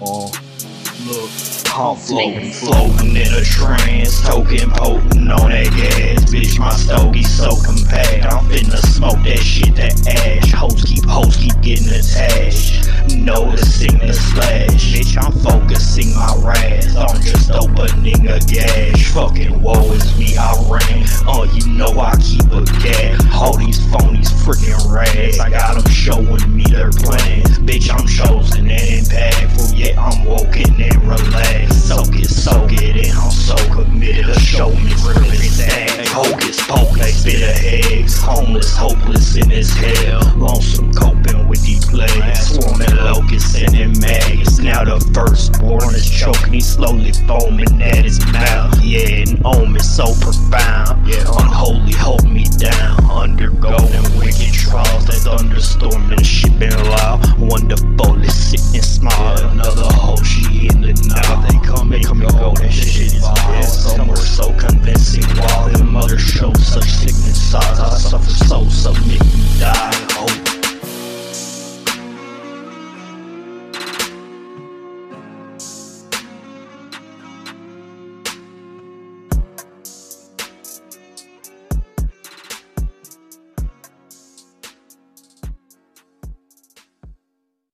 Look, I'm floating, floating in a trance, token potent on that gas. Bitch, my stogie so compact. I'm finna smoke that shit to ash. Hoes keep, hoes keep getting attached. Noticing the slash. Bitch, I'm focusing my wrath. I'm just opening a gash. Fucking woe is me, I ran. Oh, uh, you know I keep a gat. All these phonies freaking rags. I got them showing me their plans. Bitch, I'm chosen in this hell. Lonesome coping with these plagues. Swarming locusts and in maggots. Now the firstborn is choking, he's slowly foaming at his mouth. Yeah, an omen so profound.